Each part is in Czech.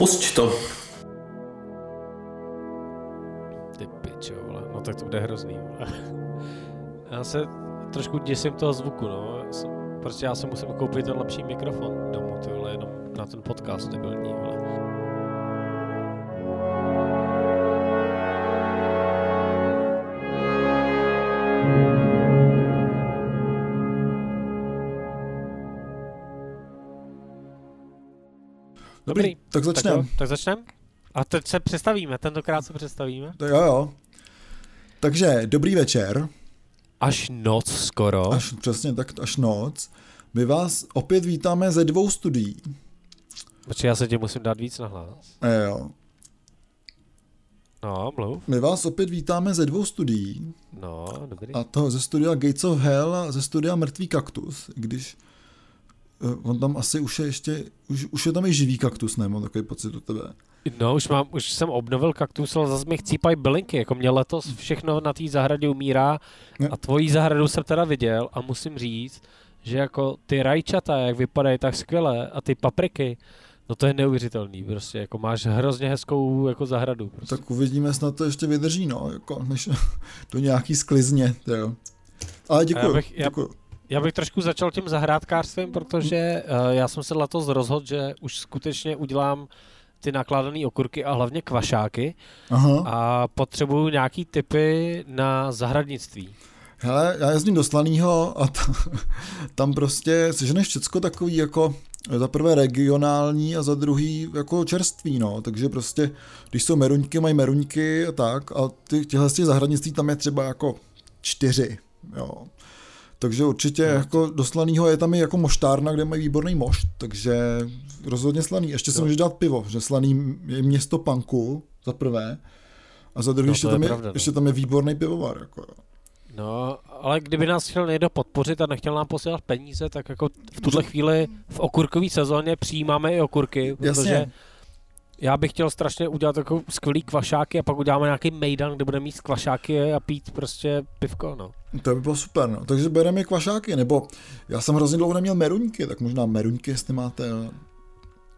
Pusť to. Ty pičo, vole. No tak to bude hrozný, vole. Já se trošku děsím toho zvuku, no. Prostě já si musím koupit ten lepší mikrofon domů, vole, jenom na ten podcast debilní, vole. Dobrý, tak začneme. Tak, jo, tak začneme. A teď se představíme, tentokrát se představíme. To jo, jo. Takže dobrý večer. Až noc skoro. Až přesně tak, až noc. My vás opět vítáme ze dvou studií. Počkej, já se tě musím dát víc na hlas. E, jo. No, mluv. My vás opět vítáme ze dvou studií. No, dobrý. A to ze studia Gates of Hell a ze studia Mrtvý kaktus, když on tam asi už je ještě, už, už je tam i živý kaktus, nemám takový pocit u tebe. No, už, mám, už jsem obnovil kaktus, ale zase mi chcípají bylinky, jako mě letos všechno na té zahradě umírá a tvojí zahradu jsem teda viděl a musím říct, že jako ty rajčata, jak vypadají tak skvěle a ty papriky, no to je neuvěřitelný, prostě jako máš hrozně hezkou jako zahradu. Prostě. Tak uvidíme, snad to ještě vydrží, no, jako než do nějaký sklizně, jo. Ale děkuji, já bych. Já, já bych trošku začal tím zahrádkářstvím, protože uh, já jsem se letos rozhodl, že už skutečně udělám ty nakládané okurky a hlavně kvašáky Aha. a potřebuju nějaký typy na zahradnictví. Hele, já jezdím do Slanýho a t- tam prostě seženeš všecko takový jako za prvé regionální a za druhý jako čerství, no, takže prostě, když jsou meruňky, mají meruňky a tak a ty, těhle z těch zahradnictví tam je třeba jako čtyři, jo. Takže určitě no. jako do Slanýho je tam i jako moštárna, kde mají výborný mošt, takže rozhodně Slaný. Ještě si můžeš dát pivo, že Slaný je město punku, za prvé, a za druhé no, ještě, tam je, pravda, no. ještě tam je výborný pivovar, jako. No, ale kdyby nás chtěl někdo podpořit a nechtěl nám posílat peníze, tak jako v tuhle chvíli v okurkové sezóně přijímáme i okurky, protože Jasně. Já bych chtěl strašně udělat jako skvělý kvašáky a pak uděláme nějaký mejdan, kde budeme mít kvašáky a pít prostě pivko, no. To by bylo super, no. Takže bereme kvašáky, nebo já jsem hrozně dlouho neměl meruňky, tak možná meruňky, jestli máte.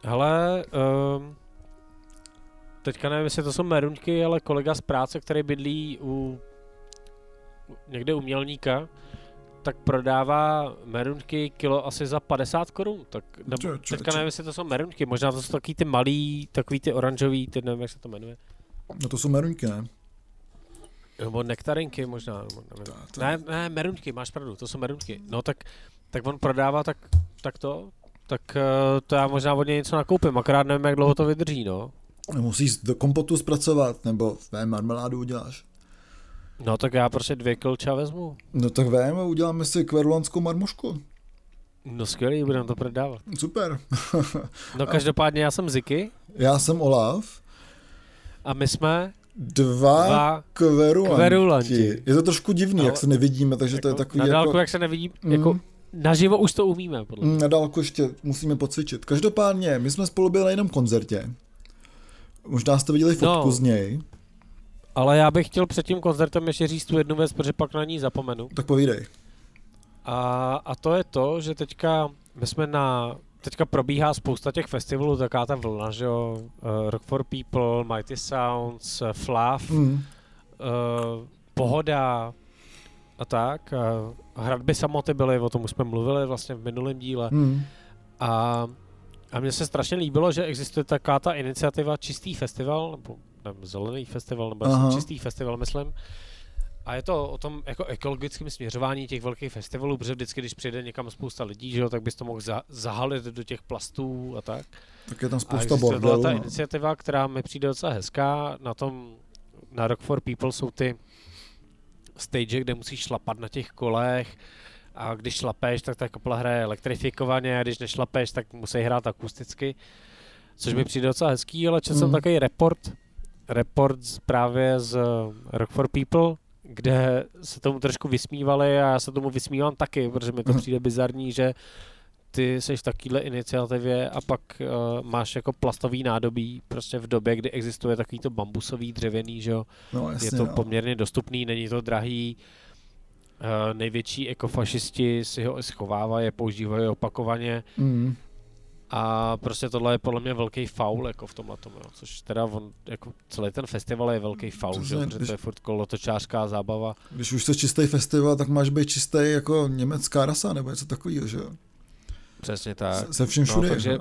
Hele, um, teďka nevím, jestli to jsou meruňky, ale kolega z práce, který bydlí u někde u Mělníka, tak prodává merunky kilo asi za 50 korun. Tak nebo, čo, čo, teďka čo. nevím, jestli to jsou merunky, možná to jsou takový ty malý, takový ty oranžový, teď nevím, jak se to jmenuje. No to jsou merunky, ne? Nebo nektarinky možná. Nevím. To, to... Ne, ne, merunky, máš pravdu, to jsou merunky. No tak, tak on prodává tak, tak to, tak uh, to já možná od něj něco nakoupím, akorát nevím, jak dlouho to vydrží, no. Musíš do kompotu zpracovat, nebo ne, marmeládu uděláš. No tak já prostě dvě klča vezmu. No tak vím, uděláme si kverulanskou marmošku. No skvělý, budeme to prodávat. Super. no každopádně já jsem Ziky. Já jsem Olaf. A my jsme dva, dva kverulanti. kverulanti. Je to trošku divný, no, jak se nevidíme, takže jako, to je takový Na dálku, jako... jak se nevidí, mm. jako naživo už to umíme. Podle mm, na dálku ještě musíme pocvičit. Každopádně, my jsme spolu byli na jednom koncertě. Možná jste viděli fotku no. z něj. Ale já bych chtěl před tím koncertem ještě říct tu jednu věc, protože pak na ní zapomenu. Tak povídej. A, a to je to, že teďka my jsme na teďka probíhá spousta těch festivalů, taká ta vlna, že jo, uh, Rock for People, Mighty Sounds, uh, Flav, mm. uh, Pohoda a tak. Uh, hradby samoty byly, o tom už jsme mluvili vlastně v minulém díle. Mm. A, a mně se strašně líbilo, že existuje taká ta iniciativa Čistý festival, nebo nevím, zelený festival, nebo Aha. čistý festival, myslím. A je to o tom jako ekologickém směřování těch velkých festivalů, protože vždycky, když přijde někam spousta lidí, že jo, tak bys to mohl za, zahalit do těch plastů a tak. Tak je tam spousta bordelů. ta iniciativa, která mi přijde docela hezká, na tom, na Rock for People jsou ty stage, kde musíš šlapat na těch kolech, a když šlapeš, tak ta kopla hraje elektrifikovaně, a když nešlapeš, tak musí hrát akusticky, což mi přijde docela hezký, ale četl mm. jsem takový report, report právě z Rock for People, kde se tomu trošku vysmívali a já se tomu vysmívám taky, protože mi to přijde bizarní, že ty jsi v takovéhle iniciativě a pak uh, máš jako plastový nádobí prostě v době, kdy existuje takový to bambusový dřevěný, že jo. No, jasně, je to no. poměrně dostupný, není to drahý. Uh, největší ekofašisti si ho schovávají, používají opakovaně. Mm. A prostě tohle je podle mě velký faul jako v tomhle tomu, což teda on, jako celý ten festival je velký faul, Přesně, že? Protože to je furt kolotočářská zábava. Když už jsi čistý festival, tak máš být čistý jako německá rasa nebo něco takového, že jo? Přesně tak. Se, se vším no, všude. No, takže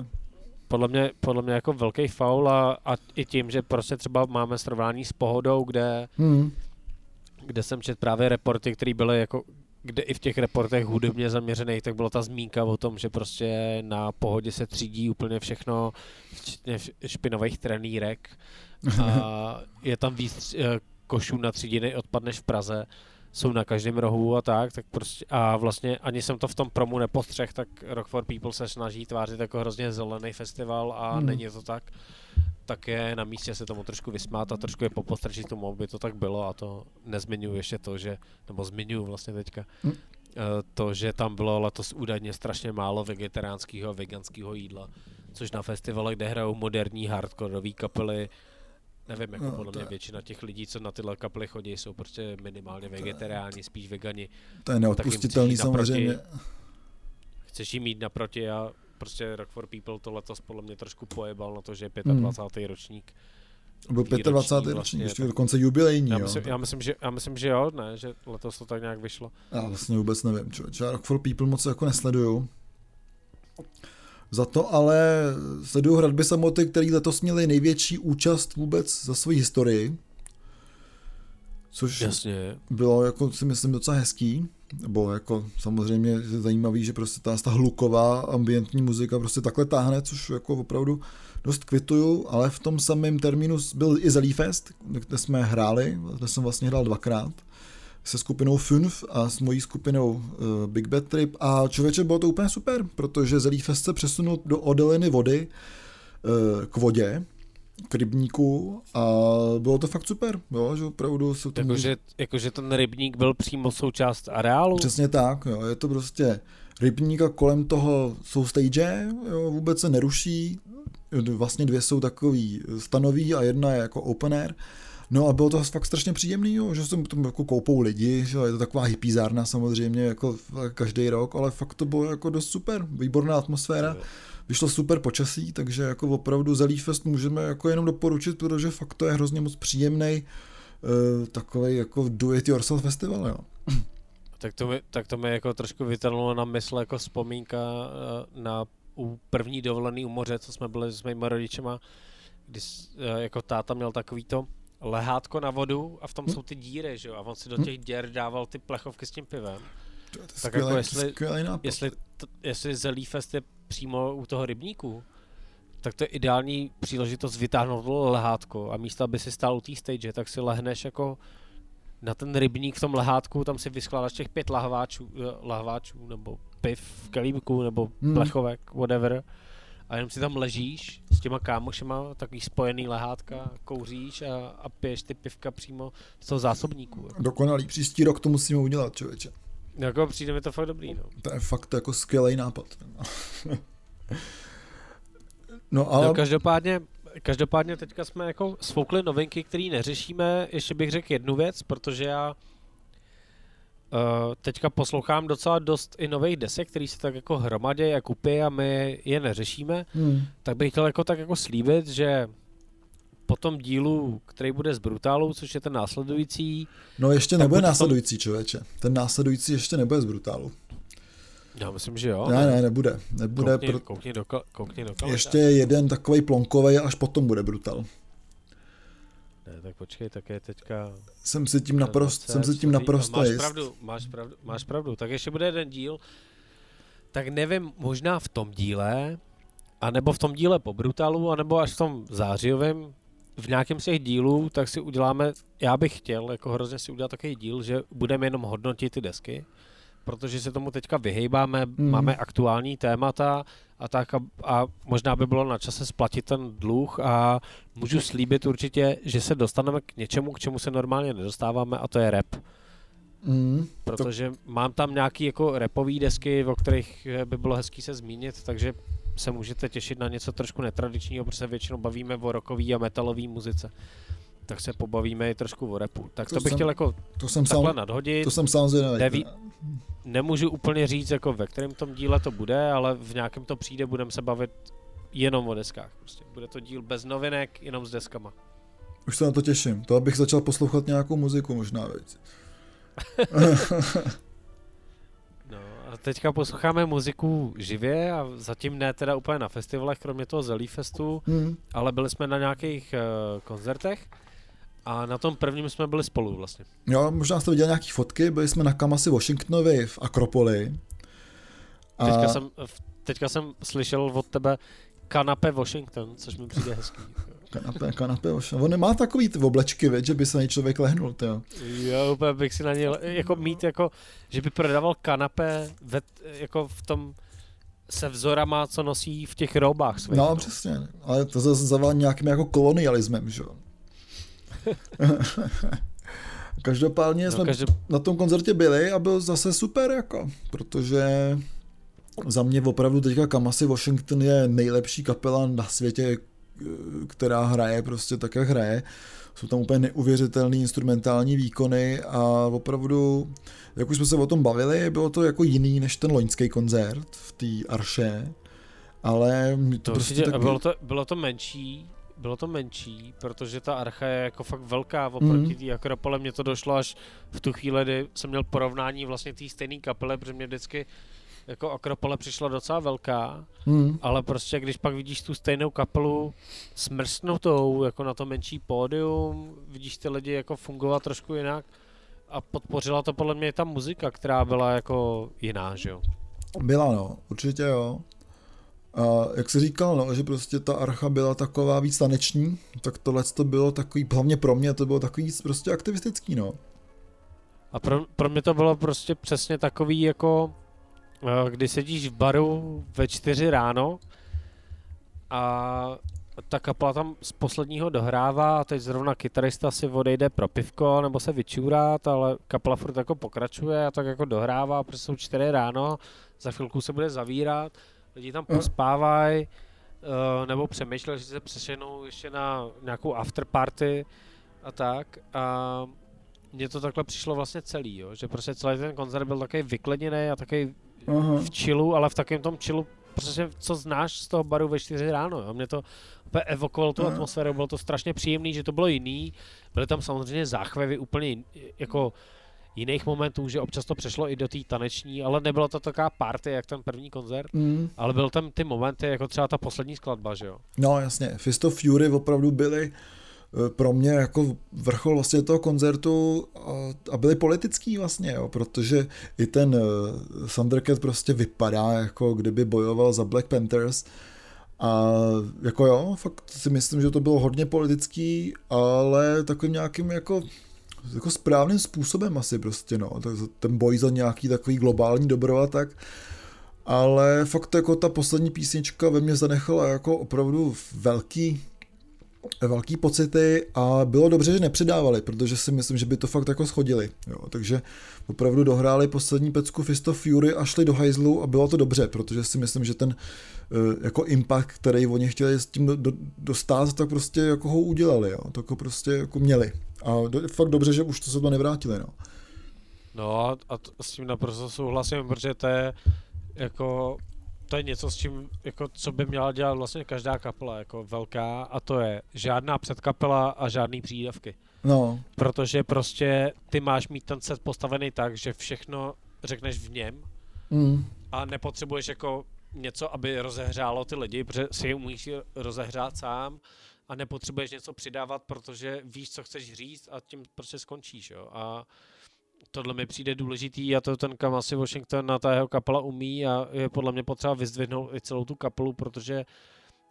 podle mě, podle mě jako velký faul a, a, i tím, že prostě třeba máme srovnání s pohodou, kde, hmm. kde jsem čet právě reporty, které byly jako kde i v těch reportech hudebně zaměřených, tak byla ta zmínka o tom, že prostě na pohodě se třídí úplně všechno, včetně špinových trenýrek. A je tam víc eh, košů na třídiny odpad než v Praze jsou na každém rohu a tak, tak prostě, a vlastně ani jsem to v tom promu nepostřeh, tak Rock for People se snaží tvářit jako hrozně zelený festival a hmm. není to tak, tak je na místě se tomu trošku vysmát a trošku je popostrčit tomu, aby to tak bylo a to nezmiňuji ještě to, že, nebo zmiňuji vlastně teďka, hmm. to, že tam bylo letos údajně strašně málo vegetariánského a veganského jídla, což na festivale, kde hrajou moderní hardcoreové kapely, Nevím, jako no, podle mě většina těch lidí, co na tyhle kapely chodí, jsou prostě minimálně vegetariáni, spíš vegani. To je neodpustitelný samozřejmě. chceš jim mít naproti a prostě Rock for People to letos podle mě trošku pojebal na to, že je 25. Hmm. ročník. Byl 25. ročník, vlastně, ještě dokonce jubilejní, já myslím, jo. Já myslím, že, já myslím, že jo, ne, že letos to tak nějak vyšlo. Já vlastně vůbec nevím, čo, já Rock for People moc jako nesleduju. Za to ale sleduju hradby samoty, které letos měly největší účast vůbec za svoji historii. Což Jasně. bylo, jako si myslím, docela hezký. Nebo jako samozřejmě zajímavý, že prostě ta, ta hluková ambientní muzika prostě takhle táhne, což jako opravdu dost kvituju, ale v tom samém termínu byl i Zelí Fest, kde jsme hráli, kde jsem vlastně hrál dvakrát se skupinou Funf a s mojí skupinou uh, Big Bad Trip. A člověče bylo to úplně super, protože Zelý Fest se přesunul do odeliny vody uh, k vodě, k rybníku a bylo to fakt super, jo, že opravdu se to jakože, jakože ten rybník byl přímo součást areálu? Přesně tak, jo, je to prostě rybník a kolem toho jsou stage, jo, vůbec se neruší, vlastně dvě jsou takový stanoví a jedna je jako open air No a bylo to fakt strašně příjemný, jo, že jsem tam jako koupou lidi, že je to taková hippizárna samozřejmě, jako každý rok, ale fakt to bylo jako dost super, výborná atmosféra. Vyšlo super počasí, takže jako opravdu Zelí Fest můžeme jako jenom doporučit, protože fakt to je hrozně moc příjemný uh, takový jako do it yourself festival, jo. Tak to, mi, tak to mi jako trošku vytrhnulo na mysl jako vzpomínka uh, na u první dovolený u moře, co jsme byli s mými rodičema, kdy uh, jako táta měl takový to lehátko na vodu a v tom hm? jsou ty díry, že jo? A on si do hm? těch děr dával ty plechovky s tím pivem. To je to tak skvělý, jako jestli, jestli, to, jestli Zelí Fest je přímo u toho rybníku, tak to je ideální příležitost vytáhnout lehátko a místo, aby si stál u té stage, tak si lehneš jako na ten rybník v tom lehátku, tam si vyskládáš těch pět lahváčů, eh, lahváčů nebo piv v kalíbku nebo hmm. plechovek, whatever a jenom si tam ležíš s těma kámošema, takový spojený lehátka, kouříš a, a piješ ty pivka přímo z toho zásobníku. Jako. Dokonalý, příští rok to musíme udělat, člověče. Jako přijde mi to fakt dobrý, no. To je fakt jako skvělý nápad. no ale... No, každopádně, každopádně teďka jsme jako svoukli novinky, které neřešíme. Ještě bych řekl jednu věc, protože já Uh, teďka poslouchám docela dost i nových desek, který se tak jako hromadě a kupy a my je neřešíme, hmm. tak bych chtěl jako tak jako slíbit, že po tom dílu, který bude z Brutálu, což je ten následující... No ještě nebude následující, člověče. Ten následující ještě nebude z Brutálu. Já myslím, že jo. Ne, ne, nebude. nebude koukni, pro... koukni do, koukni do Ještě jeden takový plonkový, až potom bude Brutal. Ne, tak počkej, tak je teďka... Jsem si tím naprosto, jsem si tím naprosto máš pravdu, máš pravdu, máš pravdu. Tak ještě bude jeden díl. Tak nevím, možná v tom díle, anebo v tom díle po Brutalu, anebo až v tom zářijovém, v nějakém z těch dílů, tak si uděláme, já bych chtěl jako hrozně si udělat takový díl, že budeme jenom hodnotit ty desky, protože se tomu teďka vyhejbáme, mm. máme aktuální témata a tak a, a možná by bylo na čase splatit ten dluh a můžu slíbit určitě, že se dostaneme k něčemu, k čemu se normálně nedostáváme a to je rap. Mm, protože to... mám tam nějaký jako repový desky, o kterých by bylo hezký se zmínit, takže se můžete těšit na něco trošku netradičního, protože se většinou bavíme o rockové a metalové muzice tak se pobavíme i trošku o repu. Tak to, to bych jsem, chtěl jako to jsem takhle sám, nadhodit. To jsem sám zvědavý. Neví, nemůžu úplně říct, jako ve kterém tom díle to bude, ale v nějakém to přijde, budeme se bavit jenom o deskách. Prostě. Bude to díl bez novinek, jenom s deskama. Už se na to těším. To abych začal poslouchat nějakou muziku možná, veď. teďka posloucháme muziku živě a zatím ne teda úplně na festivalech, kromě toho Zelí Festu, hmm. ale byli jsme na nějakých uh, koncertech. A na tom prvním jsme byli spolu vlastně. Jo, možná jste viděli nějaké fotky, byli jsme na Kamasi Washingtonovi v Akropoli. A... Teďka, jsem, teďka jsem slyšel od tebe kanape Washington, což mi přijde hezký. Kanape, kanape Washington. On nemá takový ty oblečky, věď, že by se na něj člověk lehnul, tyjo. Jo, úplně bych si na něj, jako mít jako, že by prodával kanape ve, jako v tom se vzorama, co nosí v těch robách svých. No, no. přesně, ale to zase zavání nějakým jako kolonialismem, že jo. Každopádně no, jsme každop... na tom koncertě byli a byl zase super, jako, protože za mě opravdu teďka Kamasi Washington je nejlepší kapela na světě, která hraje prostě tak, jak hraje. Jsou tam úplně neuvěřitelné instrumentální výkony a opravdu, jak už jsme se o tom bavili, bylo to jako jiný než ten loňský koncert v té Arše, ale to, to prostě tak... bylo, to, bylo to menší, bylo to menší, protože ta archa je jako fakt velká oproti mm. té Akropole. Mně to došlo až v tu chvíli, kdy jsem měl porovnání vlastně té stejné kapele, protože mě vždycky jako Akropole přišla docela velká, mm. ale prostě když pak vidíš tu stejnou kapelu smrsknutou, jako na to menší pódium, vidíš ty lidi jako fungovat trošku jinak a podpořila to podle mě ta muzika, která byla jako jiná, že jo? Byla no, určitě jo. A jak jsi říkal, no, že prostě ta archa byla taková víc taneční, tak tohle to bylo takový, hlavně pro mě to bylo takový víc prostě aktivistický, no. A pro, pro mě to bylo prostě přesně takový jako, kdy sedíš v baru ve čtyři ráno a ta kapela tam z posledního dohrává a teď zrovna kytarista si odejde pro pivko nebo se vyčůrat, ale kapela furt jako pokračuje a tak jako dohrává, protože jsou čtyři ráno, za chvilku se bude zavírat lidi tam pospávají, uh, nebo přemýšleli, že se přešenou ještě na nějakou afterparty a tak. A mně to takhle přišlo vlastně celý, jo? že prostě celý ten koncert byl takový vykledněný a takový v chillu, ale v takovém tom chillu, protože co znáš z toho baru ve 4 ráno, jo? mě to úplně evokovalo tu atmosféru, bylo to strašně příjemný, že to bylo jiný, byly tam samozřejmě záchvěvy úplně jako jiných momentů, že občas to přešlo i do té taneční, ale nebyla to taková party, jak ten první koncert, mm. ale byl tam ty momenty, jako třeba ta poslední skladba, že jo? No jasně, Fist of Fury opravdu byly pro mě jako vrchol vlastně toho koncertu a byly politický vlastně, jo, protože i ten uh, Thundercat prostě vypadá jako kdyby bojoval za Black Panthers. A jako jo, fakt si myslím, že to bylo hodně politický, ale takovým nějakým jako jako správným způsobem asi prostě, no, ten boj za nějaký takový globální dobro a tak, ale fakt jako ta poslední písnička ve mně zanechala jako opravdu velký, velký pocity a bylo dobře, že nepřidávali, protože si myslím, že by to fakt jako schodili. Jo. Takže opravdu dohráli poslední pecku Fist of Fury a šli do hajzlu a bylo to dobře, protože si myslím, že ten eh, jako impact, který oni chtěli s tím dostat, tak prostě jako ho udělali. Jo. To jako prostě jako měli. A do, fakt dobře, že už to se to nevrátili, no. No a, a s tím naprosto souhlasím, protože to je jako to je něco, s čím, jako, co by měla dělat vlastně každá kapela, jako velká, a to je žádná předkapela a žádný přídavky. No. Protože prostě ty máš mít ten set postavený tak, že všechno řekneš v něm mm. a nepotřebuješ jako něco, aby rozehřálo ty lidi, protože si je umíš rozehřát sám a nepotřebuješ něco přidávat, protože víš, co chceš říct a tím prostě skončíš, jo. A tohle mi přijde důležitý a to ten Kamasi Washington na ta jeho kapela umí a je podle mě potřeba vyzdvihnout i celou tu kapelu, protože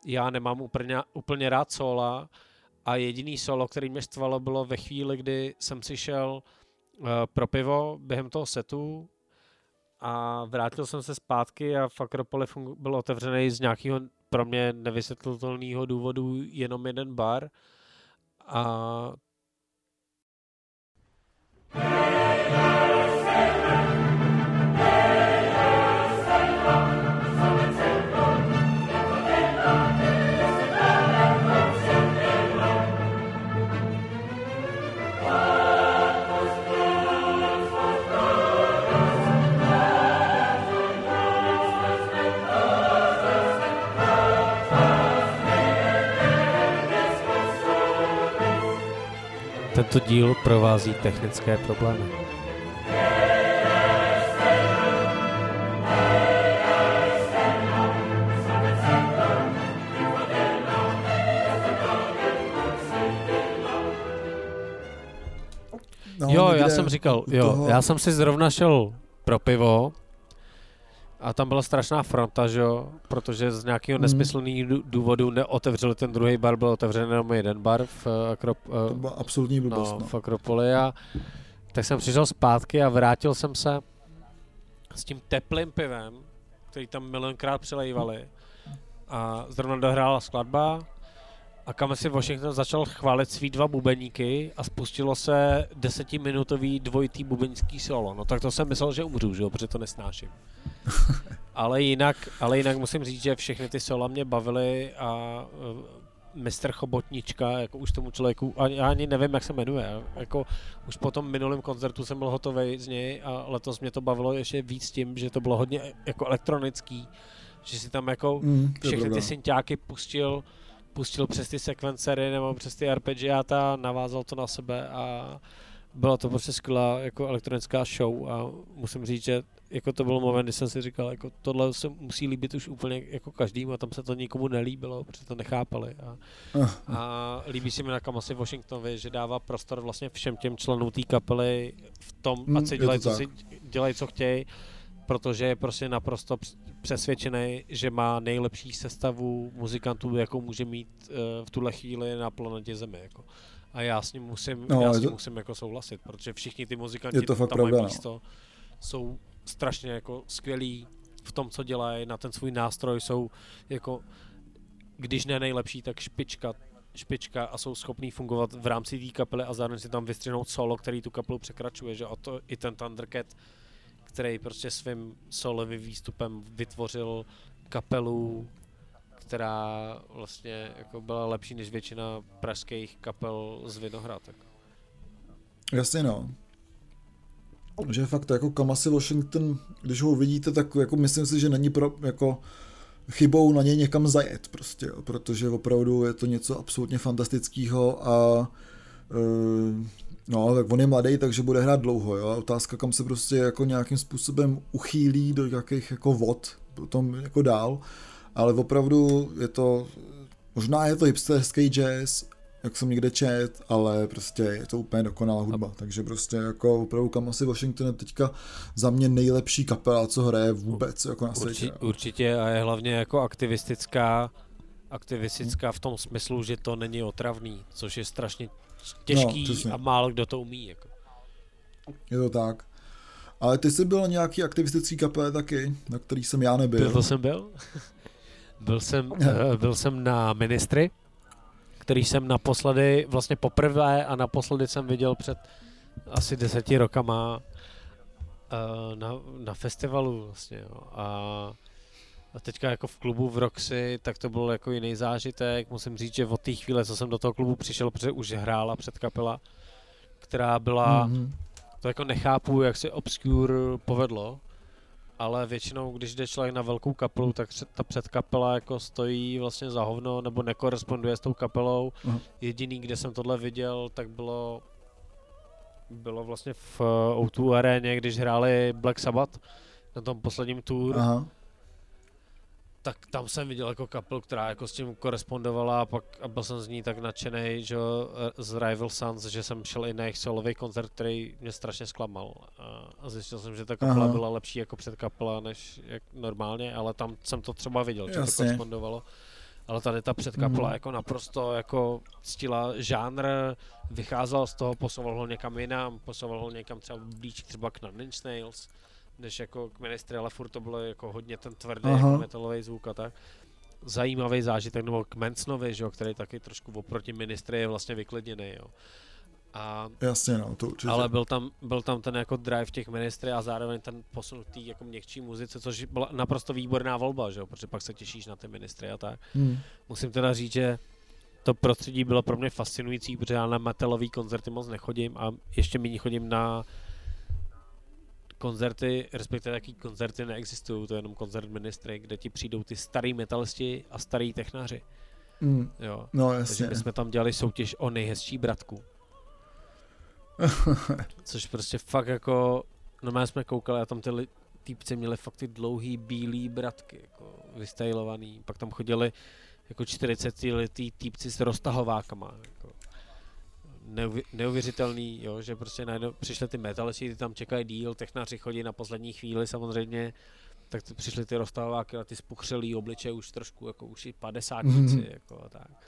já nemám úplně, úplně rád sola a jediný solo, který mě štvalo, bylo ve chvíli, kdy jsem si šel uh, pro pivo během toho setu a vrátil jsem se zpátky a v Akropoli byl otevřený z nějakého pro mě nevysvětlitelného důvodu jenom jeden bar a tento díl provází technické problémy. Jo, já jsem říkal, jo, toho- já jsem si zrovna šel pro pivo a tam byla strašná fronta, že jo, protože z nějakého Mhm. nesmyslného dů- důvodu neotevřeli ten druhý bar, byl otevřen jenom jeden bar v, eh, Akrop, eh, To byla absolutní blbost. no, No, v Akropoli a tak jsem přišel zpátky a vrátil jsem se s tím teplým pivem, který tam milionkrát přilejvali a zrovna dohrála skladba a kam si Washington začal chválit svý dva bubeníky a spustilo se desetiminutový dvojitý bubeňský solo. No tak to jsem myslel, že umřu, že jo, protože to nesnáším. ale, jinak, ale jinak musím říct, že všechny ty sola mě bavily a uh, Mr. Chobotnička, jako už tomu člověku, ani, já ani nevím, jak se jmenuje, jako už po tom minulém koncertu jsem byl hotový z něj a letos mě to bavilo ještě víc tím, že to bylo hodně jako elektronický, že si tam jako Mm, všechny ty synťáky pustil, pustil přes ty sekvencery nebo přes ty arpeggiata, navázal to na sebe a byla to prostě skvělá jako elektronická show a musím říct, že jako to byl moment, kdy jsem si říkal, jako tohle se musí líbit už úplně jako každým a tam se to nikomu nelíbilo, protože to nechápali. A, Ah, a líbí se mi na Kamasi Washingtonovi, že dává prostor vlastně všem těm členům té kapely v tom, ať si je dělají, to co si dělají, co chtějí, protože je prostě naprosto př- přesvědčený, že má nejlepší sestavu muzikantů, jakou může mít uh, v tuhle chvíli na planetě Zemi. Jako. A já s ním musím, No, já s ním to- musím jako souhlasit, protože všichni ty muzikanti to tam mají pravda, no. místo, jsou strašně jako skvělí v tom, co dělají, na ten svůj nástroj jsou jako, když ne nejlepší, tak špička špička a jsou schopní fungovat v rámci té kapely a zároveň si tam vystřihnout solo, který tu kapelu překračuje, že a to i ten Thundercat, který prostě svým solovým výstupem vytvořil kapelu, která vlastně jako byla lepší než většina pražských kapel z Vinohrad. Jako. Jasně no. Že fakt jako Kamasi Washington, když ho uvidíte, tak jako myslím si, že není pro, jako chybou na něj někam zajet prostě, protože opravdu je to něco absolutně fantastického a e, no, tak on je mladý, takže bude hrát dlouho, jo, otázka, kam se prostě jako nějakým způsobem uchýlí do jakých jako vod, potom jako dál, ale opravdu je to, možná je to hipsterský jazz, jak jsem někde čet, ale prostě je to úplně dokonalá hudba, takže prostě jako opravdu Kamasi Washington je teďka za mě nejlepší kapela, co hraje vůbec jako na světě. Urči, určitě a je hlavně jako aktivistická, aktivistická v tom smyslu, že to není otravný, což je strašně těžký No, přesně. a málo kdo to umí. Jako. Je to tak. Ale ty jsi byl nějaký aktivistický kapele taky, na který jsem já nebyl. Byl to jsem byl? byl, jsem, eh, byl jsem na Ministry, který jsem naposledy, vlastně poprvé a naposledy jsem viděl před asi deseti rokama eh, na, na festivalu vlastně, jo. A, a teďka jako v klubu v Roxy, tak to byl jako jiný zážitek. Musím říct, že od té chvíle, co jsem do toho klubu přišel, protože už hrála před kapela, která byla Mhm. to jako nechápu, jak se Obscure povedlo, ale většinou, když jde člověk na velkou kapelu, tak ta předkapela jako stojí vlastně za hovno, nebo nekoresponduje s tou kapelou. Aha. Jediný, kde jsem tohle viděl, tak bylo bylo vlastně v eh, O2 aréně, když hráli Black Sabbath na tom posledním tour, Aha. Tak tam jsem viděl jako kapelu, která jako s tím korespondovala a pak a byl jsem z ní tak nadšený, že z Rival Sons, že jsem šel i na jejich solový koncert, který mě strašně zklamal. A, zjistil jsem, že ta kapela Aha. byla lepší jako předkapela než jak normálně, ale tam jsem to třeba viděl, že to Jasně. korespondovalo. Ale tady ta předkapela Mhm. jako naprosto jako ctila žánr, vycházel z toho, posouval ho někam jinam, posouval ho někam třeba blíž třeba k Nine Inch Nails, než jako k Ministry, ale furt to bylo jako hodně ten tvrdý Aha. jako metalový zvuk a tak. Zajímavý zážitek, nebo k Mansonovi, že jo, který taky trošku oproti Ministry je vlastně vyklidněný, jo. A, Jasně, no, to určitě. ale byl tam, byl tam ten jako drive těch Ministry a zároveň ten posunutý jako měkčí muzice, což byla naprosto výborná volba, že jo, protože pak se těšíš na ty Ministry a tak. Hmm. Musím teda říct, že to prostředí bylo pro mě fascinující, protože já na metalový koncerty moc nechodím a ještě méně chodím na koncerty, respektive jaký koncerty neexistují, to je jenom koncert Ministry, kde ti přijdou ty starý metalisti a starý technáři. Hmm. Jo. No Takže jasně. my jsme tam dělali soutěž o nejhezčí bratku. Což prostě fakt jako, no jsme koukali a tam ty týpci měli fakt ty dlouhý bílý bratky, jako vystylovaný. Pak tam chodili jako 40 letý týpci s roztahovákama. Jako neuvěřitelný, jo, že prostě najednou přišly ty metalisti, ty tam čekají díl, technáři chodí na poslední chvíli samozřejmě, tak přišly ty roztahováky a ty spuchřelý obliče už trošku, jako už i padesátníci, mm-hmm. jako a tak.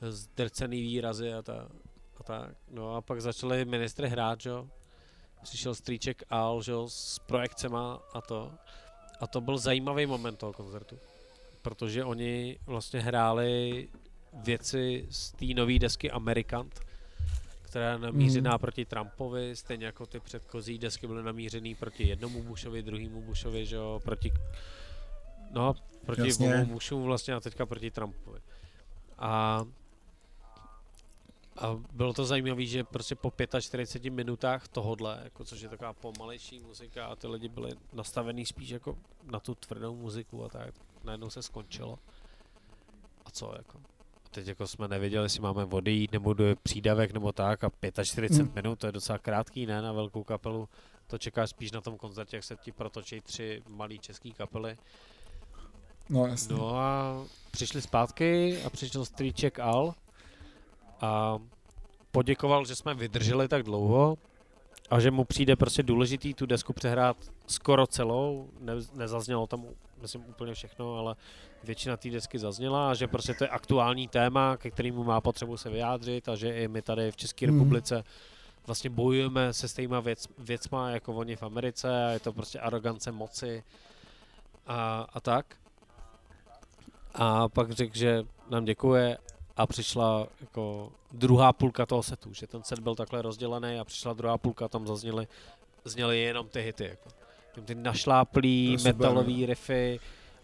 Zdrcený výrazy a, ta, a tak. No a pak začali ministry hrát, jo. Přišel strýček Al, že s projekcema a to. A to byl zajímavý moment toho koncertu. Protože oni vlastně hráli věci z té nové desky Amerikant, která je namířená mm. proti Trumpovi, stejně jako ty předchozí desky byly namířený proti jednomu Bushovi, druhému Bushovi, že jo, proti, no, proti Jasně. obou Bushům vlastně a teďka proti Trumpovi. A, a bylo to zajímavé, že prostě po 45 minutách tohodle, jako což je taková pomalejší muzika a ty lidi byli nastavený spíš jako na tu tvrdou muziku a tak, najednou se skončilo. A co jako? Teď jako jsme nevěděli, jestli máme vody nebo do přídavek nebo tak a 45 hmm. minut, to je docela krátký, ne, na velkou kapelu. To čekáš spíš na tom koncertě, jak se ti protočí tři malé české kapely. No, jasně. No a přišli zpátky a přišel strýček Al a poděkoval, že jsme vydrželi tak dlouho a že mu přijde prostě důležitý tu desku přehrát skoro celou, ne, nezaznělo tam myslím úplně všechno, ale většina té desky zazněla a že prostě to je aktuální téma, ke kterému má potřebu se vyjádřit a že i my tady v České mm. republice vlastně bojujeme se stejnýma věc, věcma jako oni v Americe a je to prostě arogance moci a, a tak. A pak řekl, že nám děkuje a přišla jako druhá půlka toho setu, že ten set byl takhle rozdělený a přišla druhá půlka, tam zazněly, zněly jenom ty hity. Jako. Ty našláplý metalový riffy,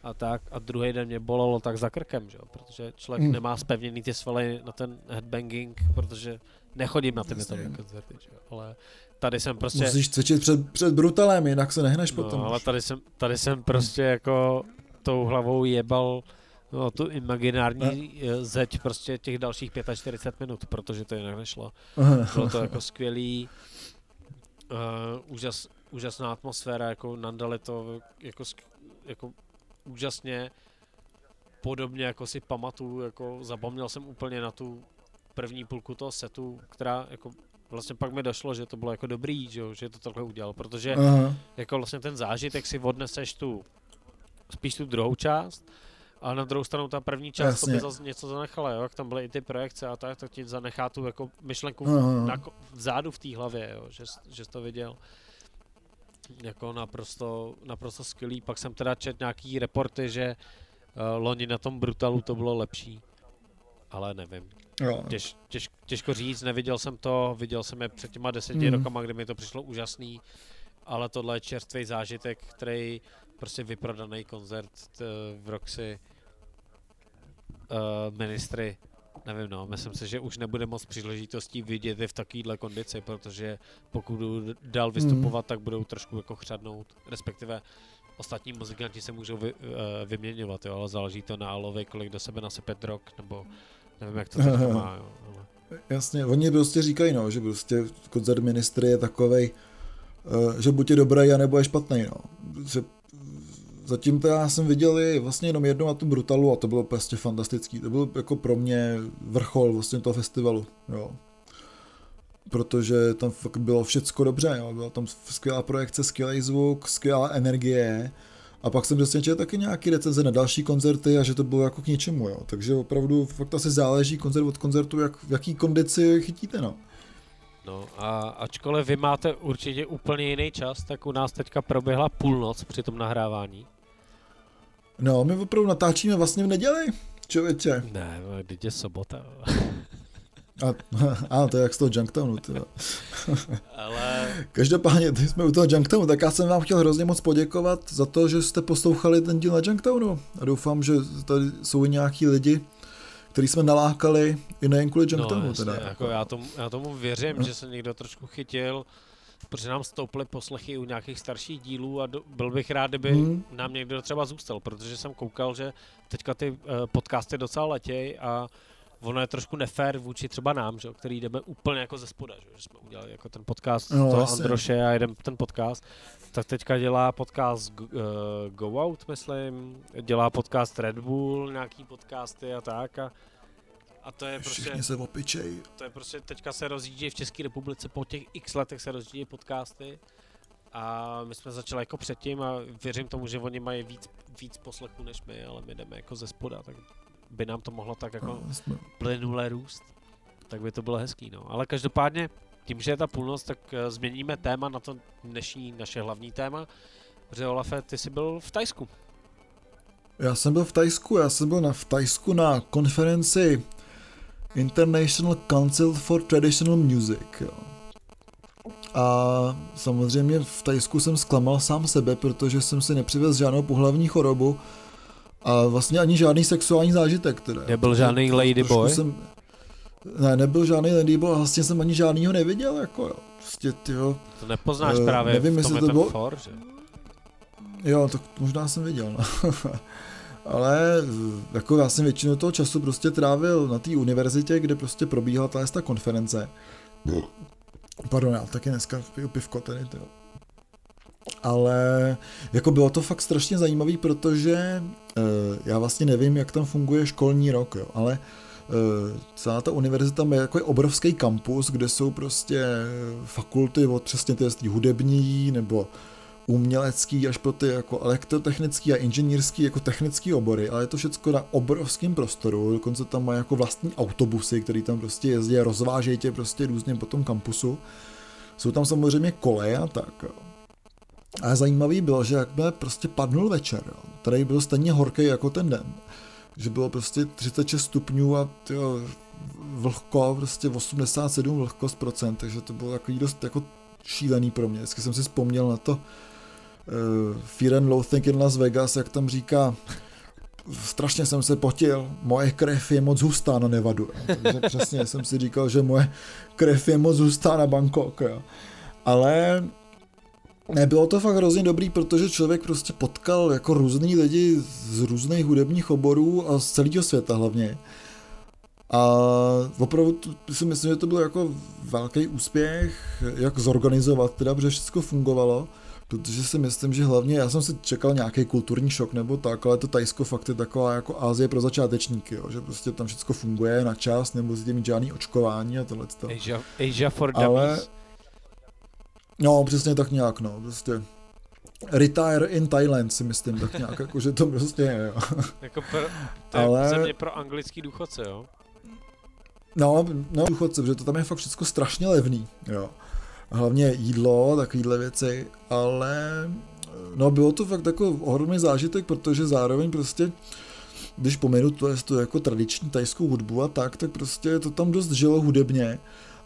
a tak a druhý den mě bolelo tak za krkem, že? protože člověk hmm. nemá spevněný ty svaly na ten headbanging, protože nechodím na ty metalové koncerty, že? ale tady jsem prostě... Musíš cvičit před, před brutalem, jinak se nehneš no, potom. ale tady jsem, tady jsem prostě jako tou hlavou jebal no, tu imaginární a... zeď prostě těch dalších 45 minut, protože to jinak nešlo. Bylo to jako skvělý, uh, úžas, úžasná atmosféra, jako nandali to jako, jako úžasně podobně jako si pamatuju, jako zapomněl jsem úplně na tu první půlku toho setu, která jako vlastně pak mi došlo, že to bylo jako dobrý, že, že to takhle udělal, protože Aha. jako vlastně ten zážitek si odneseš tu spíš tu druhou část, ale na druhou stranu ta první část Jasně. to by zase něco zanechala, jo? jak tam byly i ty projekce a tak, tak ti zanechá tu jako myšlenku na, vzadu v té hlavě, jo? Že, že jsi to viděl jako naprosto, naprosto skvělý. Pak jsem teda čet nějaký reporty, že uh, loni na tom Brutalu to bylo lepší, ale nevím. Jo. Těž, těž, těžko říct, neviděl jsem to, viděl jsem je před těma deseti mm. rokama, kdy mi to přišlo úžasný, ale tohle je čerstvý zážitek, který prostě vyprodaný koncert t, eh, v Roxy uh, ministry nevím, no, myslím si, že už nebude moc příležitostí vidět je v takovéhle kondici, protože pokud dál vystupovat, mm. tak budou trošku jako chřadnout, respektive ostatní muzikanti se můžou vy, uh, vyměňovat, jo, ale záleží to na Alovi, kolik do sebe nasype drog, nebo nevím, jak to teď má, jo, ale... Jasně, oni prostě říkají, no, že prostě koncert ministry je takovej, uh, že buď je dobrý, anebo je špatný, no. Že Zatím já jsem viděl i vlastně jenom jednou na tu Brutalu a to bylo prostě fantastický. To byl jako pro mě vrchol vlastně toho festivalu, jo. Protože tam fakt bylo všecko dobře, jo. Byla tam skvělá projekce, skvělý zvuk, skvělá energie. A pak jsem přesvědčil taky nějaký recenze na další koncerty a že to bylo jako k něčemu, jo. Takže opravdu fakt asi záleží koncert od koncertu, jak, v jaký kondici chytíte, no. No a ačkoliv vy máte určitě úplně jiný čas, tak u nás teďka proběhla půlnoc při tom nahrávání. No, my opravdu natáčíme vlastně v neděli, člověče. Ne, teď je sobota. A, a to je jak z toho Junktownu. Ale... Každopádně, teď jsme u toho Junktownu, tak já jsem vám chtěl hrozně moc poděkovat za to, že jste poslouchali ten díl na Junktownu. A doufám, že tady jsou i nějaký lidi, který jsme nalákali i nejen kvůli Junktownu. No, jasně, teda. Jako já, tomu, já tomu věřím, no. že se někdo trošku chytil protože nám stouply poslechy u nějakých starších dílů a do, byl bych rád, kdyby hmm. nám někdo třeba zůstal, protože jsem koukal, že teďka ty uh, podcasty docela letěj a ono je trošku nefér vůči třeba nám, že, který jdeme úplně jako ze spoda, že, že jsme udělali jako ten podcast no, toho jasně. Androše a jdeme ten podcast, tak teďka dělá podcast uh, Go Out, myslím, dělá podcast Red Bull, nějaký podcasty a tak a a to je prostě... Všichni se opičej. To je prostě, teďka se rozjíždí v České republice, po těch x letech se rozjíždí podcasty a my jsme začali jako předtím a věřím tomu, že oni mají víc, víc poslechů než my, ale my jdeme jako ze spoda, tak by nám to mohlo tak jako no, jsme... plynule růst. Tak by to bylo hezký, no. Ale každopádně, tím, že je ta půlnoc, tak uh, změníme téma na to dnešní naše hlavní téma. Protože Olafe, ty jsi byl v Tajsku. Já jsem byl v Tajsku, já jsem byl na, v Tajsku na konferenci International Council for Traditional Music. Jo. A samozřejmě v Tajsku jsem zklamal sám sebe, protože jsem si nepřivez žádnou pohlavní chorobu a vlastně ani žádný sexuální zážitek. Teda. Nebyl žádný ladyboy? Jsem, ne, nebyl žádný ladyboy a vlastně jsem ani žádnýho neviděl, jako jo. Prostě, tyjo, to nepoznáš uh, právě, nevím, v tom je to bylo... for, že? Jo, tak možná jsem viděl, no. ale jako já jsem většinu toho času prostě trávil na té univerzitě, kde prostě probíhala ta konference. Pardon, já taky dneska piju pivko tady, tyjo. Ale jako bylo to fakt strašně zajímavý, protože uh, já vlastně nevím, jak tam funguje školní rok, jo, ale uh, celá ta univerzita má jako obrovský kampus, kde jsou prostě fakulty od přesně ty hudební nebo umělecký až po ty jako elektrotechnický a inženýrský jako technický obory, ale je to všechno na obrovském prostoru, dokonce tam má jako vlastní autobusy, které tam prostě jezdí a rozvážejí tě prostě různě po tom kampusu. Jsou tam samozřejmě koleje a tak. A zajímavý bylo, že jakmile prostě padnul večer, jo, tady byl stejně horký jako ten den, že bylo prostě 36 stupňů a tyjo, vlhko, prostě 87 vlhkost procent, takže to bylo takový dost jako šílený pro mě. Vždycky jsem si vzpomněl na to, Fear and Loathing in Las Vegas, jak tam říká, strašně jsem se potil, moje krev je moc hustá na Nevadu. Takže přesně jsem si říkal, že moje krev je moc hustá na Bangkok. Jo. Ale nebylo to fakt hrozně dobrý, protože člověk prostě potkal jako různý lidi z různých hudebních oborů a z celého světa hlavně. A opravdu si myslím, že to byl jako velký úspěch, jak zorganizovat teda, protože všechno fungovalo protože si myslím, že hlavně, já jsem si čekal nějaký kulturní šok nebo tak, ale to Tajsko fakt je taková jako Ázie pro začátečníky, jo, že prostě tam všechno funguje na čas, si mít žádný očkování a tohle. Asia, Asia for ale, No, přesně tak nějak, no, prostě Retire in Thailand si myslím tak nějak, jako, že to prostě je, jo. jako pro, to je ale... země pro anglický důchodce, jo? No, no důchodce, protože to tam je fakt všechno strašně levný, jo hlavně jídlo, takovéhle věci, ale no bylo to fakt jako ohromný zážitek, protože zároveň prostě když pomenu to, je to jako tradiční tajskou hudbu a tak, tak prostě to tam dost žilo hudebně.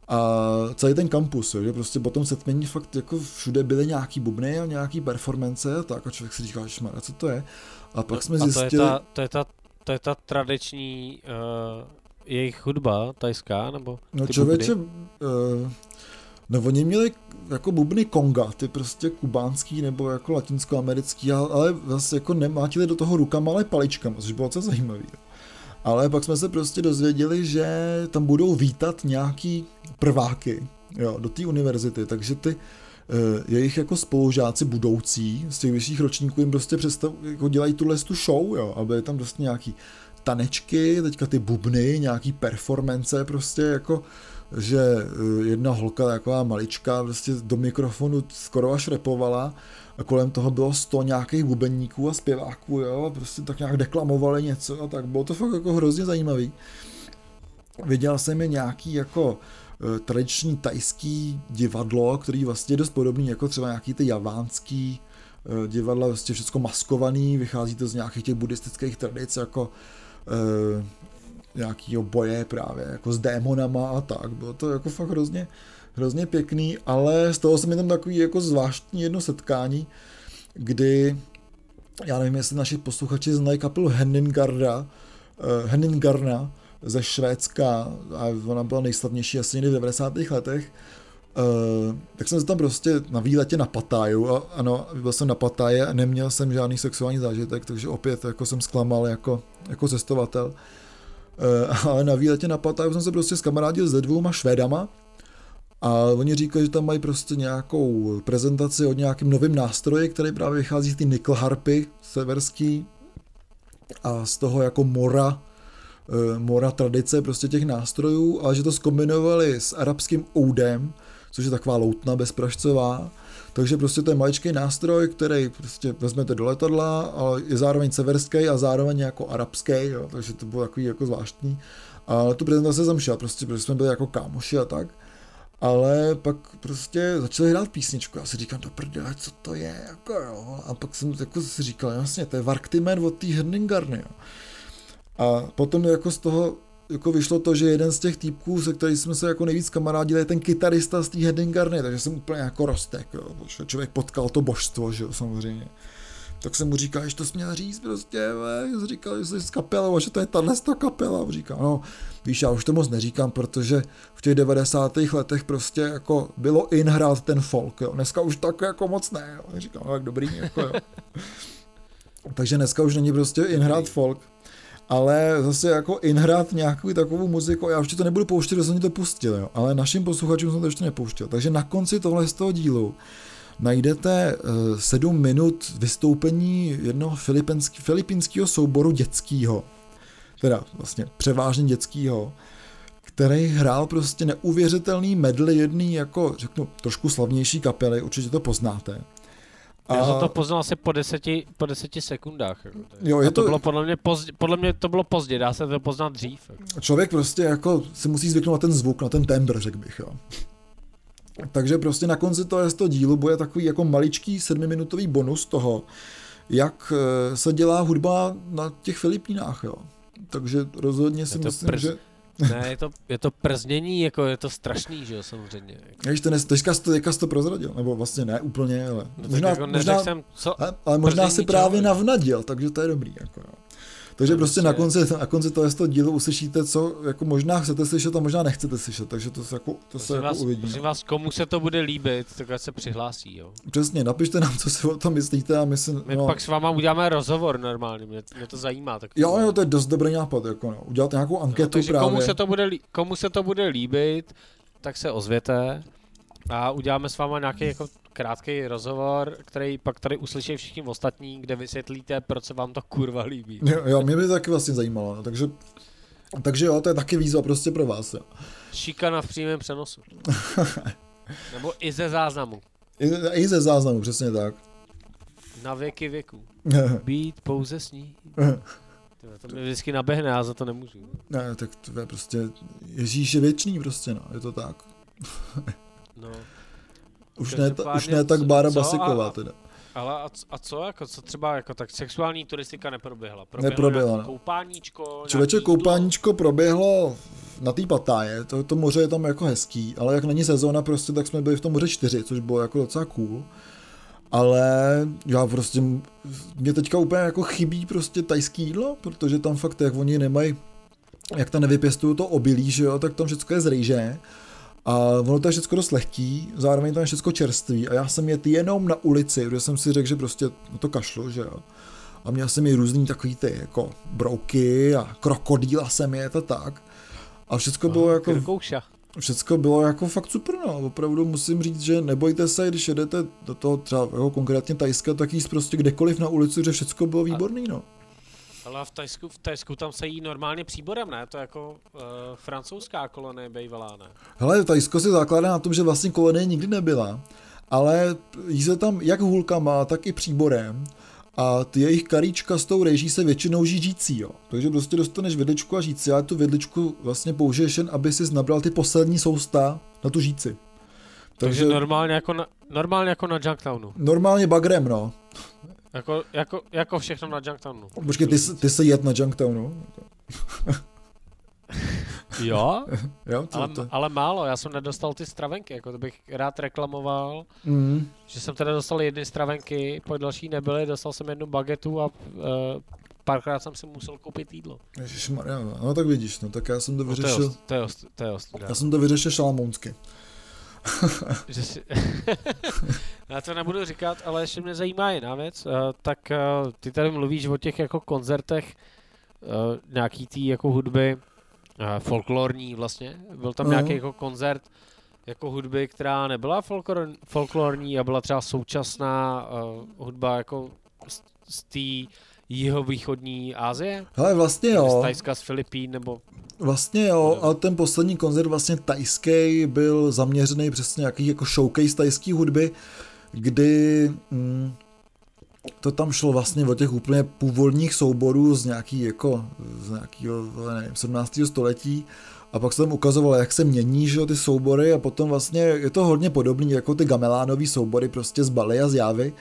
A celý ten kampus, jo, že prostě potom setmění fakt jako všude byly nějaký bubny a nějaký performance a tak. A člověk si říká, šmara, co to je? A pak no, jsme a zjistili... To je ta, to je ta, to je ta tradiční uh, jejich hudba tajská, nebo No člověče, uh, No oni měli jako bubny konga, ty prostě kubánský nebo jako latinskoamerický, ale vlastně jako nemátili do toho rukama, ale paličkama, což bylo co zajímavé. Ale pak jsme se prostě dozvěděli, že tam budou vítat nějaký prváky jo, do té univerzity, takže ty uh, jejich jako spolužáci budoucí z těch vyšších ročníků jim prostě představ, jako dělají tuhle tu show, jo, aby tam prostě nějaký tanečky, teďka ty bubny, nějaký performance prostě jako že eh, jedna holka taková malička prostě do mikrofonu skoro až repovala a kolem toho bylo sto nějakých bubeníků a zpěváků, jo, prostě tak nějak deklamovali něco a tak bylo to fakt jako hrozně zajímavý. Viděl jsem je nějaký jako uh, tradiční tajský divadlo, který vlastně je dost podobný jako třeba nějaký ty javánský uh, divadla, vlastně všechno maskovaný, vychází to z nějakých těch buddhistických tradic, jako uh, nějakýho boje právě jako s démonama a tak. Bylo to jako fakt hrozně, hrozně pěkný, ale z toho se mi tam takový jako zvláštní jedno setkání, kdy já nevím, jestli naši posluchači znají kapelu Henningarda, uh, Henningarna ze Švédska a ona byla nejslavnější asi někdy v 90. letech, Uh, tak jsem se tam prostě na výletě na Patáju a ano, byl jsem na Patáje a neměl jsem žádný sexuální zážitek, takže opět jako jsem zklamal jako, jako cestovatel. Ale na výletě na Pattaya jsem se prostě skamarádil se dvouma Švédama, a oni říkají, že tam mají prostě nějakou prezentaci o nějakém novém nástroji, který právě vychází z té nickel harpy severský a z toho jako mora, eh, mora tradice prostě těch nástrojů, ale že to skombinovali s arabským oudem, což je taková loutna bezpražcová, takže prostě to je maličký nástroj, který prostě vezmete do letadla, ale je zároveň severský a zároveň jako arabský, jo, takže to bylo takový jako zvláštní. A tu prezentaci jsem šel, prostě, protože jsme byli jako kámoši a tak ale pak prostě začali hrát písničku. Já si říkám, do prdele, co to je, jako jo. A pak jsem jako si říkal, jasně, to je Varktimen od té Herdingarny, jo. A potom jako z toho jako vyšlo to, že jeden z těch týpků, se kterým jsme se jako nejvíc kamarádili, je ten kytarista z té Herdingarny, takže jsem úplně jako rostek, jo. Člověk potkal to božstvo, že jo, samozřejmě tak jsem mu říkal, že to jsi měl říct prostě, ve. říkal, že jsi z kapelou, že to je tahle ta kapela. Říkal, no, víš, já už to moc neříkám, protože v těch 90. letech prostě jako bylo in hrát ten folk, jo. Dneska už tak jako moc ne, jo. Říkal, no, tak dobrý, jako jo. Takže dneska už není prostě in hrát folk. Ale zase jako inhrát nějakou takovou muziku, já už to nebudu pouštět, že jsem to pustil, jo. ale našim posluchačům jsem to ještě nepouštěl. Takže na konci tohle z toho dílu najdete uh, sedm minut vystoupení jednoho filipínského souboru dětského, teda vlastně převážně dětského, který hrál prostě neuvěřitelný medley jedný jako, řeknu, trošku slavnější kapely, určitě to poznáte. A... Já jsem to poznal asi po deseti, po deseti sekundách. Jako. Jo, je to, to bylo podle mě, pozdě, podle mě to bylo pozdě, dá se to poznat dřív. Jako. Člověk prostě jako si musí zvyknout na ten zvuk, na ten tembr, řekl bych. Jo. Takže prostě na konci toho, toho dílu bude takový jako maličký sedmiminutový bonus toho, jak eh, se dělá hudba na těch Filipínách, jo. Takže rozhodně si myslím, prz... že... Ne, je to, je to prznění, jako je to strašný, že jo, samozřejmě. Jež to teďka, to, teďka to prozradil, nebo vlastně ne úplně, ale no, možná, jako možná, jsem, co, ale, ale možná si právě navnadil, takže to je dobrý, jako jo. Takže prostě na konci, na konci toho, toho dílu uslyšíte, co jako možná chcete slyšet a možná nechcete slyšet, takže to se jako, to se jako vás, uvidí. Prosím vás, komu se to bude líbit, tak se přihlásí, jo. Přesně, napište nám, co si o tom myslíte a my si... My no, pak s váma uděláme rozhovor normálně, mě, mě to zajímá. Tak jo, jo, to je dost dobrý nápad, jako no, udělat nějakou no, anketu no, právě. Komu se, to bude, komu se to bude líbit, tak se ozvěte a uděláme s váma nějaký jako krátký rozhovor, který pak tady uslyší všichni ostatní, kde vysvětlíte, proč se vám to kurva líbí. Jo, jo mě by to taky vlastně zajímalo, no, takže, takže jo, to je taky výzva prostě pro vás. Jo. Šikana v přímém přenosu. Nebo i ze záznamu. I, I ze záznamu, přesně tak. Na věky věku. Být pouze s ní. to mi vždycky nabehne, já za to nemůžu. Ne, tak to je prostě, Ježíš je věčný prostě, no, je to tak. No. Už ne, už ne tak Bára Basiková teda. Ale a, a co, jako, co třeba, jako tak sexuální turistika neproběhla? Proběhlo neproběhla, no. Koupáníčko? Člověče, koupáníčko proběhlo na té patáje, to, to moře je tam jako hezký, ale jak není sezóna prostě, tak jsme byli v tom moře čtyři, což bylo jako docela cool. Ale já prostě, mě teďka úplně jako chybí prostě tajský jídlo, protože tam fakt, jak oni nemají, jak tam nevypěstují to obilí, že jo, tak tam všechno je z rejže a ono to je všechno dost lehký, zároveň to je všechno čerstvý a já jsem jet jenom na ulici, kde jsem si řekl, že prostě no to kašlu, že jo. A měl jsem i různý takový ty jako brouky a krokodýla jsem je to tak. A všechno bylo jako... Krkouša. Všecko bylo jako fakt super, no. Opravdu musím říct, že nebojte se, když jedete do toho třeba jako konkrétně Tajska, tak jíst prostě kdekoliv na ulici, že všecko bylo výborný, no. Ale v Tajsku, v Tajsku tam se jí normálně příborem, ne? To je jako uh, francouzská kolonie bývalá, ne? Hele, Tajsko se zakládá na tom, že vlastně kolonie nikdy nebyla, ale jí se tam jak hůlkama, tak i příborem a ty jejich karíčka s tou rejží se většinou žijí žící, jo. Takže prostě dostaneš vidličku a žíci, ale tu vidličku vlastně použiješ jen, aby si nabral ty poslední sousta na tu žíci. Takže, Takže normálně jako na, normálně jako na Junktownu. Normálně bagrem, no. Jako, jako, jako všechno na Junktownu. Počkej, ty, ty se jet na Junktownu? jo, jo to, ale, to. ale málo, já jsem nedostal ty stravenky, jako to bych rád reklamoval, mm. že jsem teda dostal jedny stravenky, po další nebyly, dostal jsem jednu bagetu a uh, párkrát jsem si musel koupit jídlo. Ježišmarja, no tak vidíš, no tak já jsem to vyřešil. No, to je, ost, to je, ost, to je Já jsem to vyřešil šalamounsky. že si... Já to nebudu říkat, ale ještě mě zajímá jiná věc. Uh, tak uh, ty tady mluvíš o těch jako koncertech uh, nějaký tý jako hudby folklorní vlastně. Byl tam uh-huh. nějaký jako koncert jako hudby, která nebyla folklor, folklorní a byla třeba současná uh, hudba jako z, z té jihovýchodní Asie? Hele, vlastně jo. Z Tajska, z Filipín, nebo... Vlastně jo, a ten poslední koncert vlastně tajský byl zaměřený přesně nějaký jako showcase tajské hudby, kdy mm, to tam šlo vlastně o těch úplně původních souborů z nějaký jako, z nějakého, nevím, 17. století a pak se tam ukazovalo, jak se mění že, ty soubory a potom vlastně je to hodně podobný jako ty gamelánové soubory prostě z Bali a z Jávy,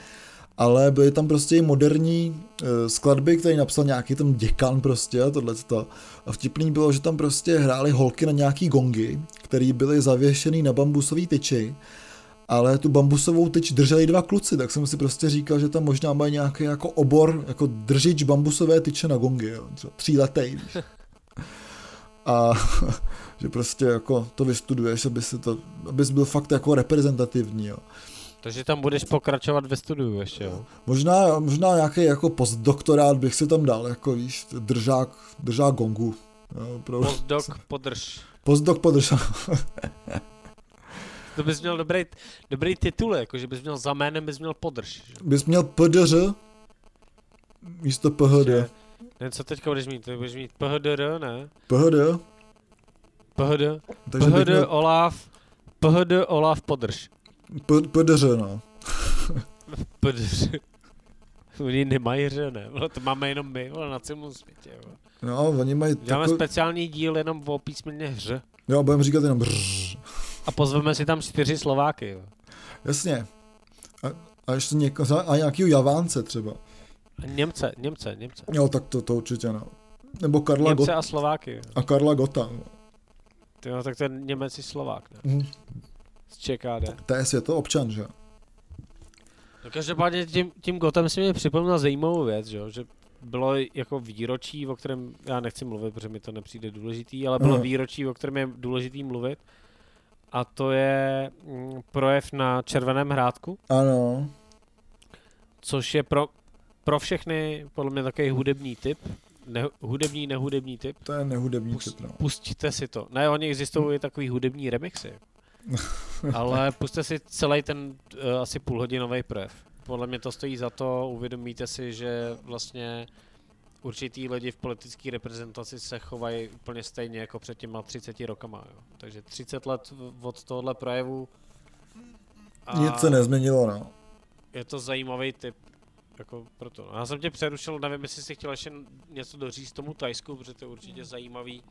ale byly tam prostě i moderní uh, skladby, které napsal nějaký tam děkan prostě a tohleto. A vtipný bylo, že tam prostě hrály holky na nějaký gongy, které byly zavěšený na bambusový tyči ale tu bambusovou tyč drželi dva kluci, tak jsem si prostě říkal, že tam možná mají nějaký jako obor, jako držič bambusové tyče na gongy, jo, tříletej. A že prostě jako to vystuduješ, aby si to, abys byl fakt jako reprezentativní, jo. Takže tam budeš pokračovat ve studiu ještě, jo? Možná, možná nějaký jako postdoktorát bych si tam dal, jako víš, držák, držák gongu. Jo, pro... Postdoc podrž. Postdoc podrž. to bys měl dobrý, dobrý titul, jako že bys měl za jménem, bys měl podrž. Že? Bys měl PDř místo PHD. Že, ne, co teďka budeš mít? Budeš mít PHDR, ne? PHD. PHD. Takže PHD měl... Olaf, PHD Olaf podrž. P- PDř, no. PDř. Oni nemají ře, ne? To máme jenom my, ale na celém světě. Jo. No, oni mají Děláme tako... speciální díl jenom o písmeně hře. Jo, budeme říkat jenom brž. A pozveme si tam čtyři Slováky. Jo. Jasně. A, a ještě něko, a nějakýho Javánce třeba. Němce, Němce, Němce. Jo, tak to, to určitě no. Nebo Karla Němce Got- a Slováky. Jo. A Karla Gota. Jo, tak to je Němec i Slovák, ne? Mm. Z ČKD. To je světo občan, že? No každopádně tím, tím Gotem si mi připomněl zajímavou věc, že, že bylo jako výročí, o kterém já nechci mluvit, protože mi to nepřijde důležitý, ale bylo Aha. výročí, o kterém je důležitý mluvit. A to je mm, projev na Červeném hrádku. Ano. Což je pro, pro všechny podle mě takový hudební typ. Ne, hudební, nehudební typ. To je nehudební Pust, typ, no. Pustíte si to. Ne, oni existují takový hudební remixy. ale puste si celý ten uh, asi půlhodinový projev. Podle mě to stojí za to, uvědomíte si, že vlastně určitý lidi v politické reprezentaci se chovají úplně stejně jako před těma 30 rokama. Jo. Takže 30 let od tohohle projevu. A Nic se nezměnilo, no. Je to zajímavý typ. Jako proto. Já jsem tě přerušil, nevím, jestli jsi chtěl ještě něco doříct tomu Tajsku, protože to je určitě zajímavý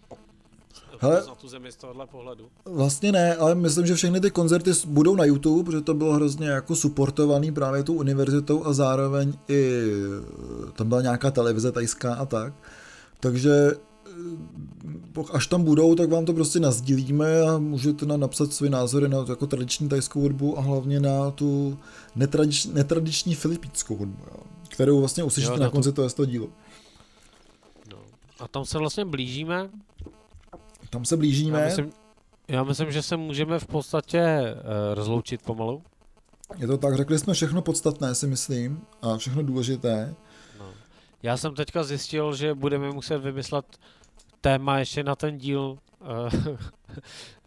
Hele, na tu zemi z tohohle pohledu? Vlastně ne, ale myslím, že všechny ty koncerty budou na YouTube, protože to bylo hrozně jako supportovaný právě tou univerzitou a zároveň i tam byla nějaká televize tajská a tak. Takže eh, až tam budou, tak vám to prostě nazdílíme a můžete na napsat své názory na jako tradiční tajskou hudbu a hlavně na tu netradič, netradiční filipínskou hudbu, jo, kterou vlastně uslyšíte jo, na konci toho, toho dílu. No. A tam se vlastně blížíme tam se blížíme. Já myslím, já myslím že se můžeme v podstatě uh, rozloučit pomalu. Je to tak, řekli jsme všechno podstatné, si myslím, a všechno důležité. No. Já jsem teďka zjistil, že budeme muset vymyslet téma ještě na ten díl uh,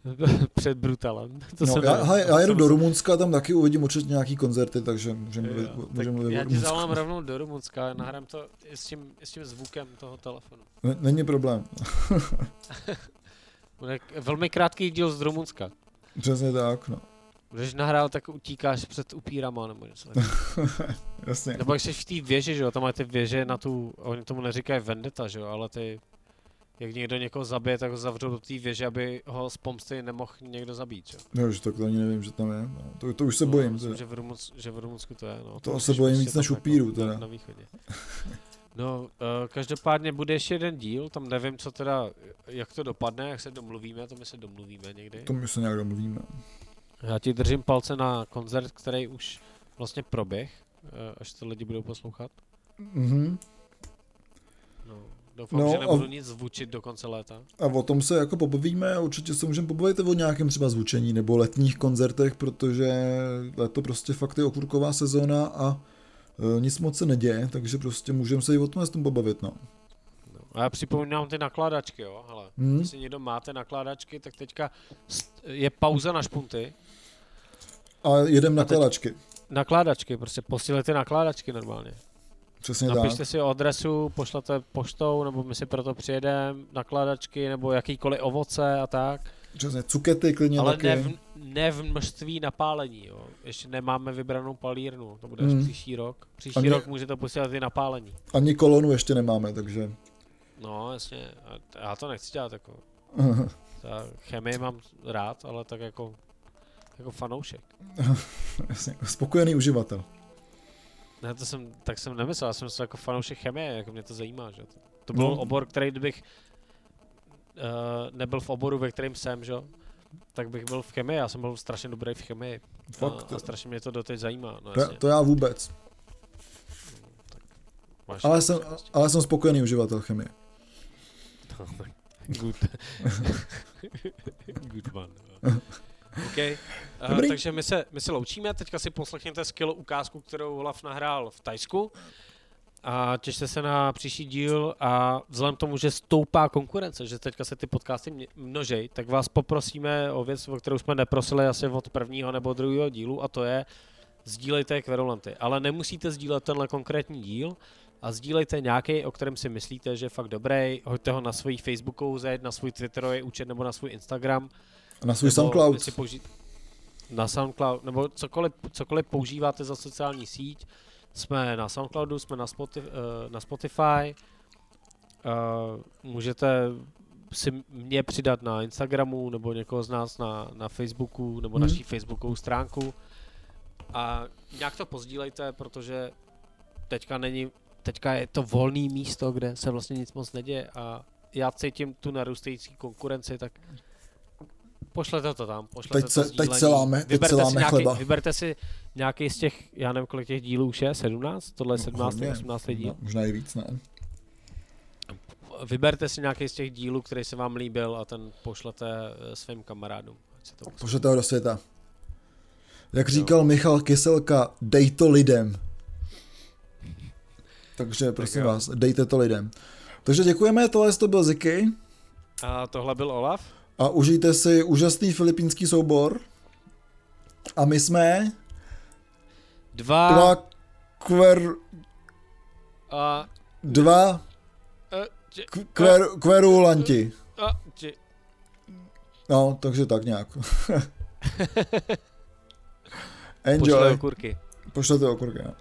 před Brutalem. To no, já, ne, já jedu do Rumunska, tam taky uvidím určitě nějaký koncerty, takže můžeme mluvit, můžeme mluvit Já ti zavolám rovnou do Rumunska, nahrám to i s tím, i s tím zvukem toho telefonu. Není problém. Bude velmi krátký díl z Rumunska. Přesně tak, no. Když nahrál, tak utíkáš před upírama nebo něco. Jasně. Nebo jak jsi v té věži, že jo, tam máte ty věže na tu, oni tomu neříkají vendeta, že jo, ale ty, jak někdo někoho zabije, tak ho zavřou do té věže, aby ho z pomsty nemohl někdo zabít, že jo. že tak to ani nevím, že tam je, no. to, to už se no, bojím. Myslím, že v, Rumunc, že v Rumunsku to je, no. To, to se bojím víc než upíru, teda. Na východě. No, uh, každopádně bude ještě jeden díl, tam nevím, co teda, jak to dopadne, jak se domluvíme, to my se domluvíme někdy. To my se nějak domluvíme. Já ti držím palce na koncert, který už vlastně proběh, uh, až to lidi budou poslouchat. Mhm. No, doufám, no, že nebudu a... nic zvučit do konce léta. A o tom se jako pobavíme určitě se můžeme pobavit o nějakém třeba zvučení nebo letních koncertech, protože leto prostě fakt je okurková sezóna a nic moc se neděje, takže prostě můžeme se i o tom s tom pobavit, no. no. A já připomínám ty nakládačky, jo, hele. Hmm. Jestli někdo máte nakládačky, tak teďka je pauza na špunty. A jedem nakládačky. Nakládačky, prostě posílejte nakládačky normálně. Přesně Napište tak. si adresu, pošlete poštou, nebo my si proto přijedeme, nakládačky, nebo jakýkoliv ovoce a tak. Přesně, cukety klidně Ale taky. ne v, ne v množství napálení, jo. Ještě nemáme vybranou palírnu, to bude až Hmm. příští rok. Příští Ani- rok můžete posílat i napálení. Ani kolonu ještě nemáme, takže... No, jasně, já to nechci dělat jako. Já chemii mám rád, ale tak jako, jako fanoušek. Jasně, spokojený uživatel. Ne, to jsem, tak jsem nemyslel, já jsem myslel jako fanoušek chemie, jako mě to zajímá, že to, to byl No. obor, který kdybych uh, nebyl v oboru, ve kterém jsem, že jo, tak bych byl v chemii, já jsem byl strašně dobrý v chemii. Fakt. A, a strašně mě to doteď zajímá, no To, to já vůbec. Máš Ale jsem, ale jsem spokojený uživatel chemie. Good. Good man. OK. Uh, Dobrý. takže my se, my se loučíme, teďka si poslechněte skvělou ukázku, kterou Olaf nahrál v Tajsku. A těšte se na příští díl a vzhledem k tomu, že stoupá konkurence, že teďka se ty podcasty množej, tak vás poprosíme o věc, o kterou jsme neprosili asi od prvního nebo druhého dílu a to je sdílejte kverulanty. Ale nemusíte sdílet tenhle konkrétní díl, a sdílejte nějaký, o kterém si myslíte, že je fakt dobrý, hoďte ho na svůj Facebookovou zeď, na svůj Twitterový účet nebo na svůj Instagram. A na svůj SoundCloud. Použi- na SoundCloud, nebo cokoliv, cokoliv používáte za sociální síť. Jsme na SoundCloudu, jsme na, Spotify, uh, na Spotify. Uh, můžete si mě přidat na Instagramu nebo někoho z nás na, na Facebooku nebo Hmm. naší Facebookovou stránku. A nějak to pozdílejte, protože teďka není, teďka je to volné místo, kde se vlastně nic moc neděje a já cítím tu narůstající konkurenci, tak pošlete to tam, pošlete Teď to se- sdílení. teď se láme- teď vyberte, se láme si nějaký, chleba. vyberte si nějaký z těch, já nevím kolik těch dílů už je, 17? Tohle je 17, hodně. 18 díl. No, Možná i víc, ne? Vyberte si nějaký z těch dílů, který se vám líbil a ten pošlete eh, svým kamarádům. Pošlete ho do světa. Jak říkal Michal Kyselka, dej to lidem. Takže prosím jo. vás, dejte to lidem. Takže děkujeme, tohle to byl Ziky A tohle byl Olaf. a užijte si úžasný filipínský soubor. A my jsme Dva, dva kver, a, dva k- kver, kverulanti. a, či. No, takže tak nějak. Enjoy. okurky. Pošlete okurky. no.